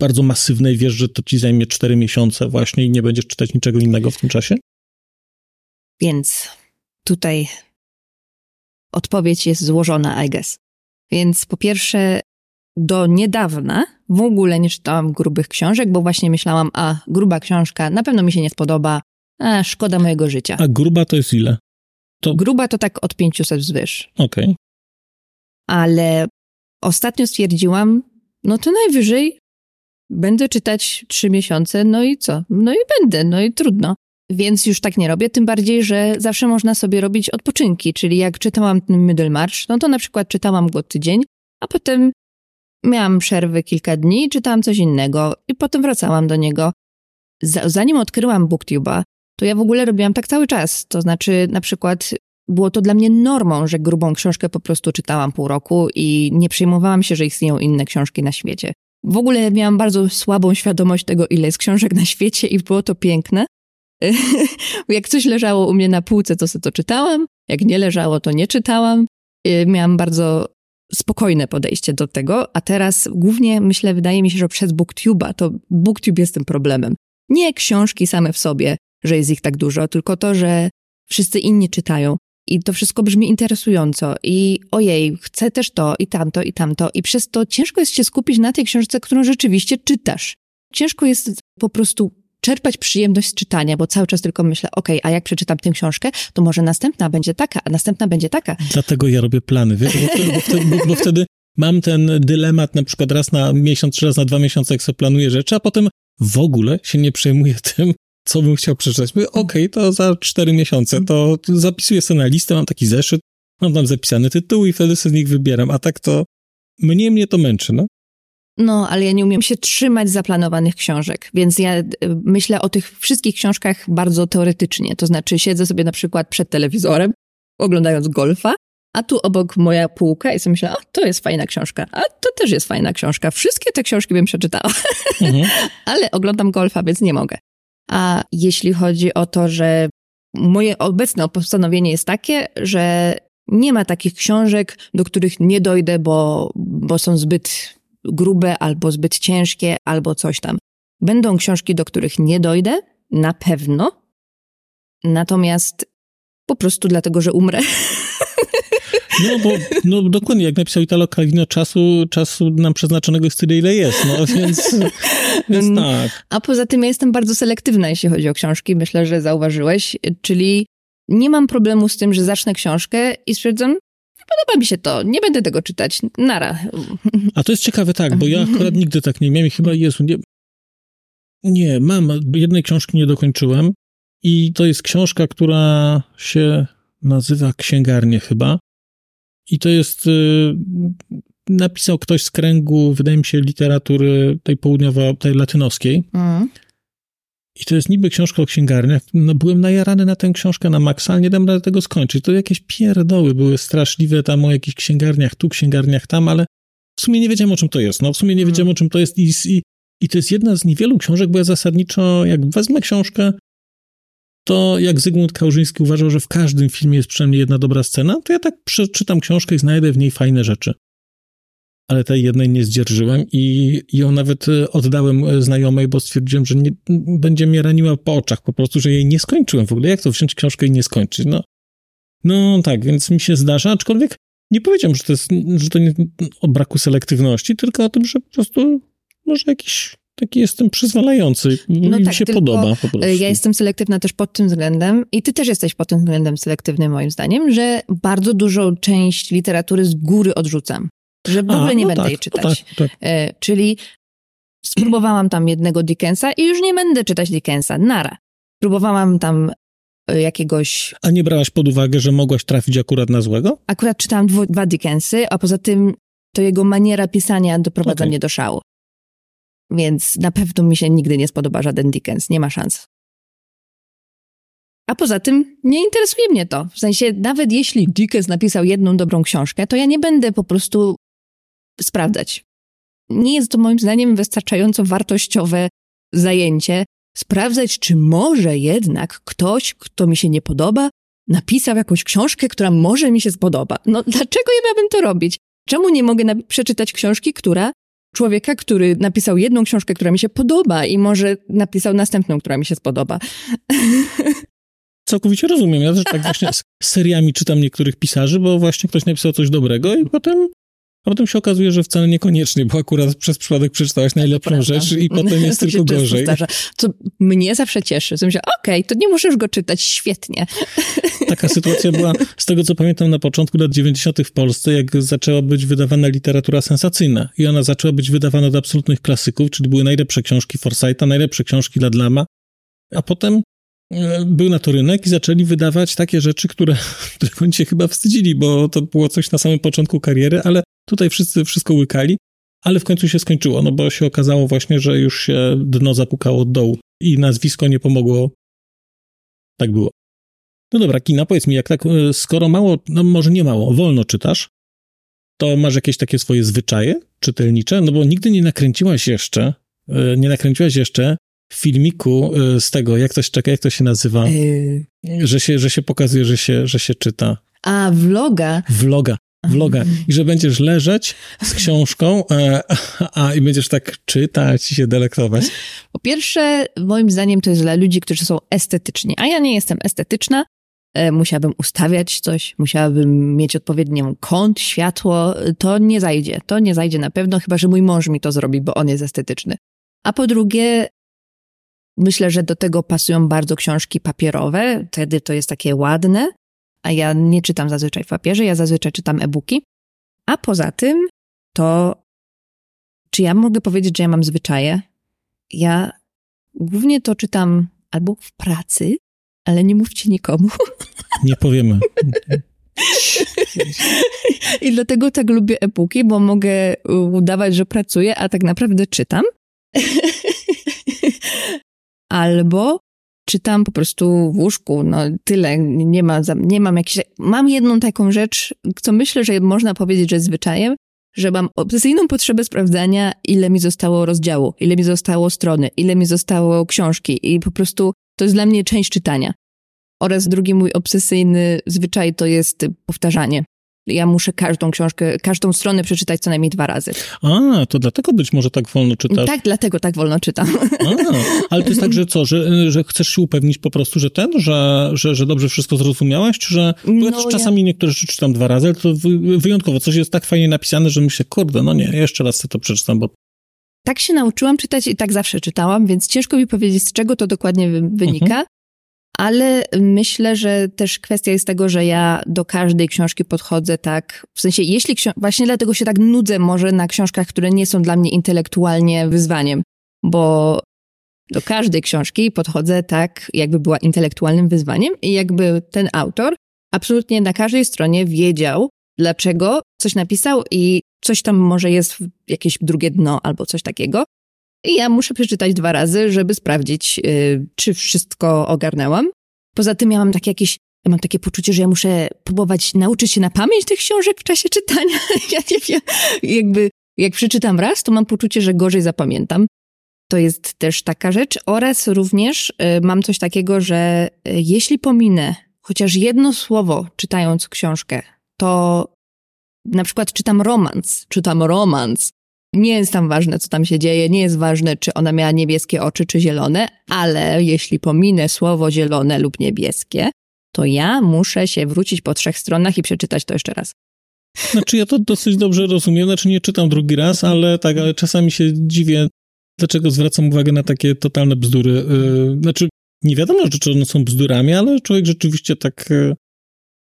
bardzo masywnej, wiesz, że to ci zajmie 4 miesiące właśnie i nie będziesz czytać niczego innego w tym czasie? Więc tutaj odpowiedź jest złożona, I guess. Więc po pierwsze, do niedawna w ogóle nie czytałam grubych książek, bo właśnie myślałam, a gruba książka na pewno mi się nie spodoba, a szkoda mojego życia. A gruba to jest ile? To... Gruba to tak od 500 wzwyż. Okej. Okay. Ale ostatnio stwierdziłam, no to najwyżej będę czytać trzy miesiące, no i co? No i będę, no i trudno. Więc już tak nie robię, tym bardziej, że zawsze można sobie robić odpoczynki, czyli jak czytałam Middlemarch, no to na przykład czytałam go tydzień, a potem miałam przerwy kilka dni czytałam coś innego i potem wracałam do niego. Zanim odkryłam BookTube'a, to ja w ogóle robiłam tak cały czas. To znaczy, na przykład, było to dla mnie normą, że grubą książkę po prostu czytałam pół roku i nie przejmowałam się, że istnieją inne książki na świecie. W ogóle miałam bardzo słabą świadomość tego, ile jest książek na świecie i było to piękne. jak coś leżało u mnie na półce, to sobie to czytałam. Jak nie leżało, to nie czytałam. Miałam bardzo spokojne podejście do tego, a teraz głównie myślę, wydaje mi się, że przez BookTube'a to BookTube jest tym problemem. Nie książki same w sobie, że jest ich tak dużo, tylko to, że wszyscy inni czytają. I to wszystko brzmi interesująco. I ojej, chcę też to, i tamto, i tamto. I przez to ciężko jest się skupić na tej książce, którą rzeczywiście czytasz. Ciężko jest po prostu czerpać przyjemność z czytania, bo cały czas tylko myślę, ok, a jak przeczytam tę książkę, to może następna będzie taka, a następna będzie taka. Dlatego ja robię plany, wiesz, bo wtedy, bo wtedy, bo, bo wtedy mam ten dylemat na przykład raz na miesiąc, czy raz na dwa miesiące, jak sobie planuję rzeczy, a potem w ogóle się nie przejmuję tym, co bym chciał przeczytać. Okej, okay, to za cztery miesiące, to zapisuję sobie na listę, mam taki zeszyt, mam tam zapisany tytuł i wtedy sobie z nich wybieram, a tak to mniej mnie to męczy, no. No, ale ja nie umiem się trzymać zaplanowanych książek, więc ja e, myślę o tych wszystkich książkach bardzo teoretycznie. To znaczy, siedzę sobie na przykład przed telewizorem, oglądając golfa, a tu obok moja półka i sobie myślę, o, to jest fajna książka, a to też jest fajna książka. Wszystkie te książki bym przeczytała, mhm. ale oglądam golfa, więc nie mogę. A jeśli chodzi o to, że moje obecne postanowienie jest takie, że nie ma takich książek, do których nie dojdę, bo, bo są zbyt grube, albo zbyt ciężkie, albo coś tam. Będą książki, do których nie dojdę, na pewno. Natomiast po prostu dlatego, że umrę. No bo no, dokładnie, jak napisał Italo Calvino, czasu, czasu nam przeznaczonego jest tyle, ile jest, no więc, więc mm. tak. A poza tym ja jestem bardzo selektywna, jeśli chodzi o książki, myślę, że zauważyłeś, czyli nie mam problemu z tym, że zacznę książkę i stwierdzam, podoba mi się to, nie będę tego czytać, nara. A to jest ciekawe, tak, bo ja akurat nigdy tak nie miałem i chyba, Jezu, nie, nie, mam, jednej książki nie dokończyłem i to jest książka, która się nazywa Księgarnie chyba i to jest, y, napisał ktoś z kręgu, wydaje mi się, literatury tej południowo, tej latynoskiej. Mm. I to jest niby książka o księgarniach. No, byłem najarany na tę książkę na maksa, ale nie dam rady tego skończyć. To jakieś pierdoły były straszliwe tam o jakichś księgarniach tu, księgarniach tam, ale w sumie nie wiedziałem o czym to jest. No, w sumie nie mm. wiedziałem o czym to jest i, i, i to jest jedna z niewielu książek, bo ja zasadniczo, jak wezmę książkę, to jak Zygmunt Kałużyński uważał, że w każdym filmie jest przynajmniej jedna dobra scena, to ja tak przeczytam książkę i znajdę w niej fajne rzeczy. Ale tej jednej nie zdzierżyłem i ją nawet e, oddałem e, znajomej, bo stwierdziłem, że nie, będzie mnie raniła po oczach po prostu, że jej nie skończyłem w ogóle. Jak to wziąć książkę i nie skończyć? No, no tak, więc mi się zdarza, aczkolwiek nie powiedziałem, że to jest, że to nie o braku selektywności, tylko o tym, że po prostu może jakiś taki jestem przyzwalający. No mi tak, się podoba po prostu. Ja jestem selektywna też pod tym względem i ty też jesteś pod tym względem selektywny moim zdaniem, że bardzo dużą część literatury z góry odrzucam. Że w ogóle A, nie no będę tak, jej czytać. Tak, tak. E, czyli spróbowałam tam jednego Dickensa i już nie będę czytać Dickensa. Nara. Próbowałam tam e, jakiegoś... A nie brałaś pod uwagę, że mogłaś trafić akurat na złego? Akurat czytałam dwu, dwa Dickensy, a poza tym to jego maniera pisania doprowadza okay. mnie do szału. Więc na pewno mi się nigdy nie spodoba żaden Dickens, nie ma szans. A poza tym nie interesuje mnie to. W sensie, nawet jeśli Dickens napisał jedną dobrą książkę, to ja nie będę po prostu sprawdzać. Nie jest to moim zdaniem wystarczająco wartościowe zajęcie sprawdzać, czy może jednak ktoś, kto mi się nie podoba, napisał jakąś książkę, która może mi się spodoba. No dlaczego ja miałabym to robić? Czemu nie mogę przeczytać książki, która człowieka, który napisał jedną książkę, która mi się podoba i może napisał następną, która mi się spodoba. Całkowicie rozumiem. Ja też tak właśnie z seriami czytam niektórych pisarzy, bo właśnie ktoś napisał coś dobrego i potem a potem się okazuje, że wcale niekoniecznie, bo akurat przez przypadek przeczytałaś najlepszą rzecz i potem jest tylko gorzej. Zdarza. Co mnie zawsze cieszy. że myślę, okej, okay, to nie musisz go czytać, świetnie. Taka sytuacja była, z tego co pamiętam, na początku lat 90. w Polsce, jak zaczęła być wydawana literatura sensacyjna i ona zaczęła być wydawana do absolutnych klasyków, czyli były najlepsze książki Forsyta, najlepsze książki dla Dlama, a potem e, był na to rynek i zaczęli wydawać takie rzeczy, które, które oni się chyba wstydzili, bo to było coś na samym początku kariery, ale Tutaj wszyscy wszystko łykali, ale w końcu się skończyło, no bo się okazało właśnie, że już się dno zapukało od dołu i nazwisko nie pomogło. Tak było. No dobra, Kina, powiedz mi, jak tak, e, skoro mało, no może nie mało, wolno czytasz, to masz jakieś takie swoje zwyczaje czytelnicze? No bo nigdy nie nakręciłaś jeszcze, e, nie nakręciłaś jeszcze filmiku e, z tego, jak to się, czeka, jak to się nazywa, yy... że, się, że się pokazuje, że się, że się czyta. A, vloga. Vloga vloga i że będziesz leżeć z książką e, a, i będziesz tak czytać i się delektować? Po pierwsze, moim zdaniem to jest dla ludzi, którzy są estetyczni, a ja nie jestem estetyczna. E, musiałabym ustawiać coś, musiałabym mieć odpowiednią kąt, światło. To nie zajdzie. To nie zajdzie na pewno, chyba że mój mąż mi to zrobi, bo on jest estetyczny. A po drugie, myślę, że do tego pasują bardzo książki papierowe. Wtedy to jest takie ładne a ja nie czytam zazwyczaj w papierze, ja zazwyczaj czytam e-booki. A poza tym, to czy ja mogę powiedzieć, że ja mam zwyczaje? Ja głównie to czytam albo w pracy, ale nie mówcie nikomu. Nie powiemy. I dlatego tak lubię e-booki, bo mogę udawać, że pracuję, a tak naprawdę czytam. Albo czytam po prostu w łóżku, no tyle, nie, ma, nie mam jakiś... Mam jedną taką rzecz, co myślę, że można powiedzieć, że jest zwyczajem, że mam obsesyjną potrzebę sprawdzania, ile mi zostało rozdziału, ile mi zostało strony, ile mi zostało książki i po prostu to jest dla mnie część czytania. Oraz drugi mój obsesyjny zwyczaj to jest powtarzanie. Ja muszę każdą książkę, każdą stronę przeczytać co najmniej dwa razy. A, to dlatego być może tak wolno czytasz. Tak, dlatego tak wolno czytam. A, ale to jest tak, że co, że, że chcesz się upewnić po prostu, że ten, że, że, że dobrze wszystko zrozumiałaś, czy że no, czasami ja... niektóre rzeczy czytam dwa razy, ale to wyjątkowo coś jest tak fajnie napisane, że myślę, kurde, no nie, jeszcze raz sobie to przeczytam, bo tak się nauczyłam czytać i tak zawsze czytałam, więc ciężko mi powiedzieć, z czego to dokładnie wynika. Mhm ale myślę, że też kwestia jest tego, że ja do każdej książki podchodzę tak, w sensie jeśli, właśnie dlatego się tak nudzę może na książkach, które nie są dla mnie intelektualnie wyzwaniem, bo do każdej książki podchodzę tak, jakby była intelektualnym wyzwaniem i jakby ten autor absolutnie na każdej stronie wiedział, dlaczego coś napisał i coś tam może jest jakieś drugie dno albo coś takiego. I ja muszę przeczytać dwa razy, żeby sprawdzić, yy, czy wszystko ogarnęłam. Poza tym ja mam takie jakieś, ja mam takie poczucie, że ja muszę próbować nauczyć się na pamięć tych książek w czasie czytania. ja nie wiem, jakby jak przeczytam raz, to mam poczucie, że gorzej zapamiętam. To jest też taka rzecz. Oraz również y, mam coś takiego, że y, jeśli pominę chociaż jedno słowo czytając książkę, to na przykład czytam romans, czytam romans, nie jest tam ważne, co tam się dzieje, nie jest ważne, czy ona miała niebieskie oczy, czy zielone, ale jeśli pominę słowo zielone lub niebieskie, to ja muszę się wrócić po trzech stronach i przeczytać to jeszcze raz. Znaczy, ja to dosyć dobrze rozumiem, znaczy nie czytam drugi raz, ale tak, ale czasami się dziwię, dlaczego zwracam uwagę na takie totalne bzdury. Yy, znaczy, nie wiadomo, czy one są bzdurami, ale człowiek rzeczywiście tak, yy,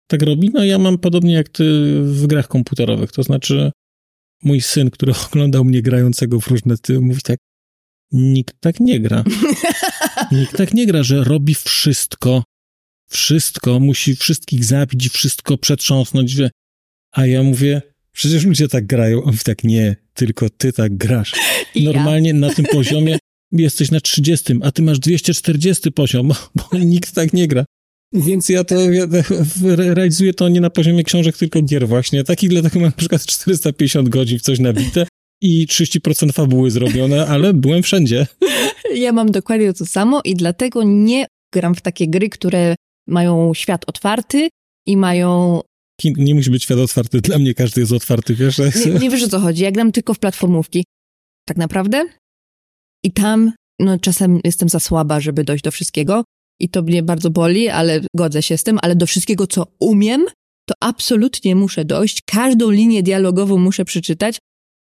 tak robi. No ja mam podobnie jak ty w grach komputerowych, to znaczy mój syn, który oglądał mnie grającego w różne tyły, mówi tak, nikt tak nie gra. Nikt tak nie gra, że robi wszystko, wszystko, musi wszystkich zabić i wszystko przetrząsnąć, że... A ja mówię, przecież ludzie tak grają. On mówi tak, nie, tylko ty tak grasz. Normalnie ja. na tym poziomie jesteś na 30, a ty masz 240 poziom, bo nikt tak nie gra. Więc ja to ja realizuję to nie na poziomie książek, tylko gier właśnie. Takich dlatego mam na przykład 450 godzin w coś nabite i 30% fabuły zrobione, ale byłem wszędzie. Ja mam dokładnie to samo i dlatego nie gram w takie gry, które mają świat otwarty i mają nie musi być świat otwarty. Dla mnie każdy jest otwarty, wiesz? Nie, nie wiesz o co chodzi. Ja gram tylko w platformówki. tak naprawdę. I tam no, czasem jestem za słaba, żeby dojść do wszystkiego. I to mnie bardzo boli, ale godzę się z tym, ale do wszystkiego, co umiem, to absolutnie muszę dojść. Każdą linię dialogową muszę przeczytać.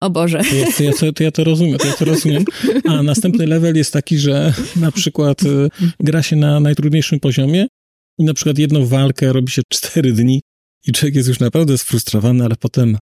O Boże. To ja to, ja to, to ja to rozumiem, to ja to rozumiem. A następny level jest taki, że na przykład y, gra się na najtrudniejszym poziomie i na przykład jedną walkę robi się cztery dni i człowiek jest już naprawdę sfrustrowany, ale potem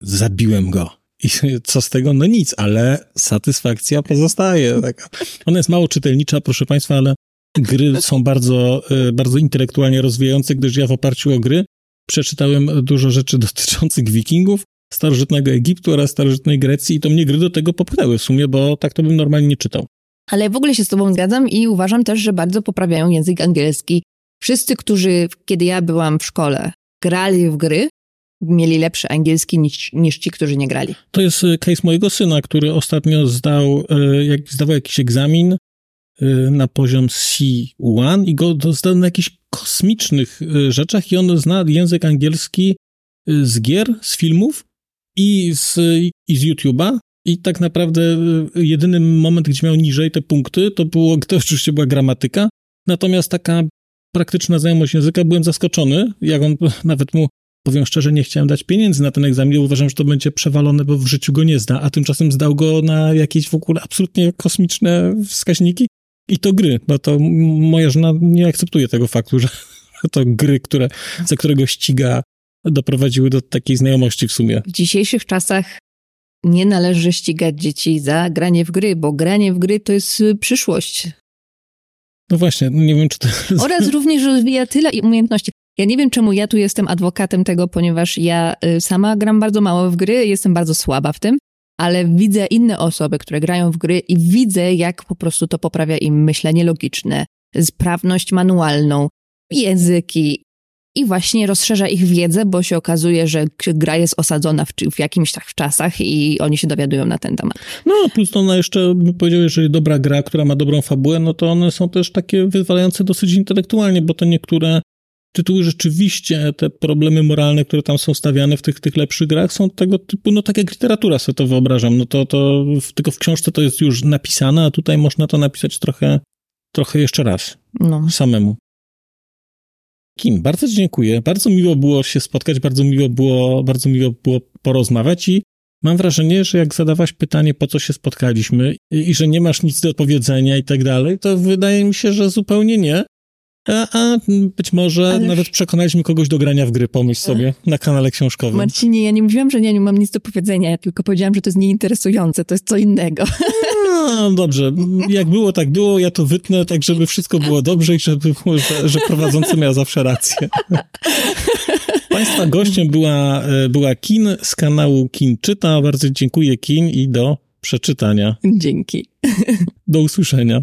zabiłem go. I co z tego? No nic, ale satysfakcja pozostaje. Taka. Ona jest mało czytelnicza, proszę Państwa, ale gry są bardzo, y, bardzo intelektualnie rozwijające, gdyż ja w oparciu o gry przeczytałem dużo rzeczy dotyczących wikingów, starożytnego Egiptu oraz starożytnej Grecji i to mnie gry do tego popchnęły w sumie, bo tak to bym normalnie nie czytał. Ale w ogóle się z tobą zgadzam i uważam też, że bardzo poprawiają język angielski. Wszyscy, którzy, kiedy ja byłam w szkole, grali w gry, mieli lepszy angielski niż, niż ci, którzy nie grali. To jest y, case mojego syna, który ostatnio zdał, y, jak, zdawał jakiś egzamin na poziom C1 i go zdał na jakichś kosmicznych rzeczach i on zna język angielski z gier, z filmów i z, i z YouTube'a. I tak naprawdę jedyny moment, gdzie miał niżej te punkty, to było, to oczywiście była gramatyka. Natomiast taka praktyczna znajomość języka, byłem zaskoczony, jak on nawet mu Powiem szczerze, nie chciałem dać pieniędzy na ten egzamin, uważam, że to będzie przewalone, bo w życiu go nie zda, a tymczasem zdał go na jakieś w ogóle absolutnie kosmiczne wskaźniki i to gry, bo to moja żona nie akceptuje tego faktu, że to gry, które, za którego ściga, doprowadziły do takiej znajomości w sumie. W dzisiejszych czasach nie należy ścigać dzieci za granie w gry, bo granie w gry to jest przyszłość. No właśnie, nie wiem, czy to... Oraz również rozwija tyle umiejętności. Ja nie wiem, czemu ja tu jestem adwokatem tego, ponieważ ja y, sama gram bardzo mało w gry, jestem bardzo słaba w tym, ale widzę inne osoby, które grają w gry i widzę, jak po prostu to poprawia im myślenie logiczne, sprawność manualną, języki i właśnie rozszerza ich wiedzę, bo się okazuje, że gra jest osadzona w, w jakimś tak czasach i oni się dowiadują na ten temat. No, plus ona jeszcze, powiedział, jeżeli dobra gra, która ma dobrą fabułę, no to one są też takie wyzwalające dosyć intelektualnie, bo to niektóre tytuły rzeczywiście, te problemy moralne, które tam są stawiane w tych, tych lepszych grach, są tego typu, no tak jak literatura sobie to wyobrażam, no to, to w, tylko w książce to jest już napisane, a tutaj można to napisać trochę, trochę jeszcze raz, no. samemu. Kim, bardzo dziękuję, bardzo miło było się spotkać, bardzo miło było, bardzo miło było porozmawiać i mam wrażenie, że jak zadawaś pytanie, po co się spotkaliśmy i, i że nie masz nic do powiedzenia i tak dalej, to wydaje mi się, że zupełnie nie, a, a być może Ależ... nawet przekonaliśmy kogoś do grania w gry, pomyśl sobie, na kanale książkowym. Marcinie, ja nie mówiłam, że nie, nie mam nic do powiedzenia, ja tylko powiedziałam, że to jest nieinteresujące, to jest co innego. No, dobrze, jak było, tak było, ja to wytnę, tak żeby wszystko było dobrze i żeby, że, że prowadzący miał zawsze rację. Państwa gościem była, e, była Kin z kanału Kin Czyta. Bardzo dziękuję Kin i do przeczytania. Dzięki. Do usłyszenia.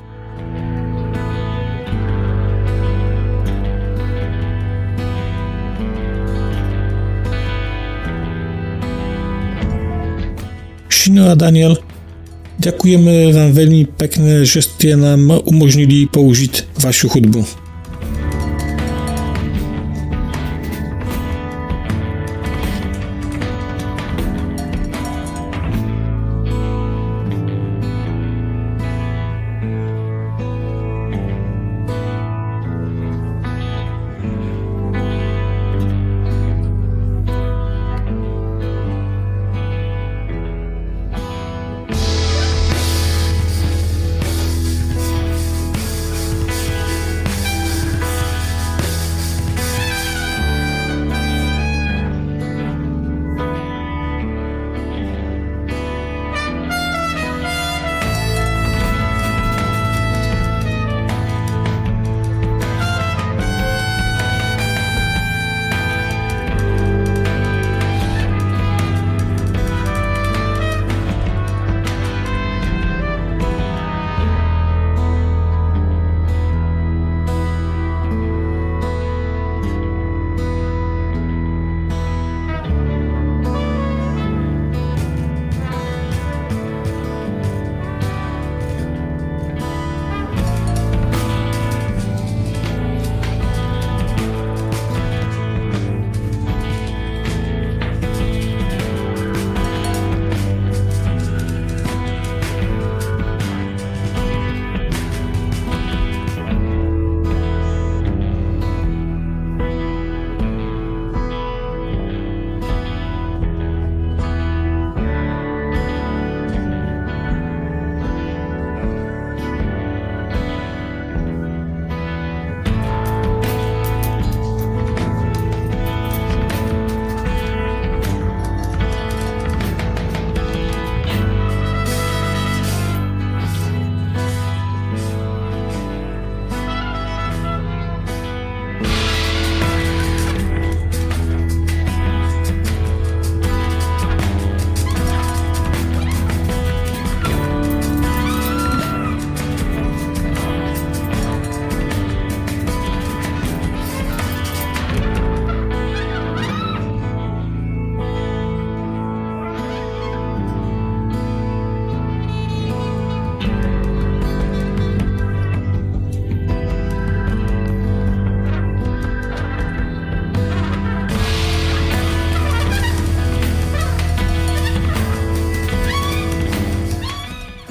Shino a Daniel, děkujeme vám velmi pekne, že jste nám umožnili použít vašu hudbu.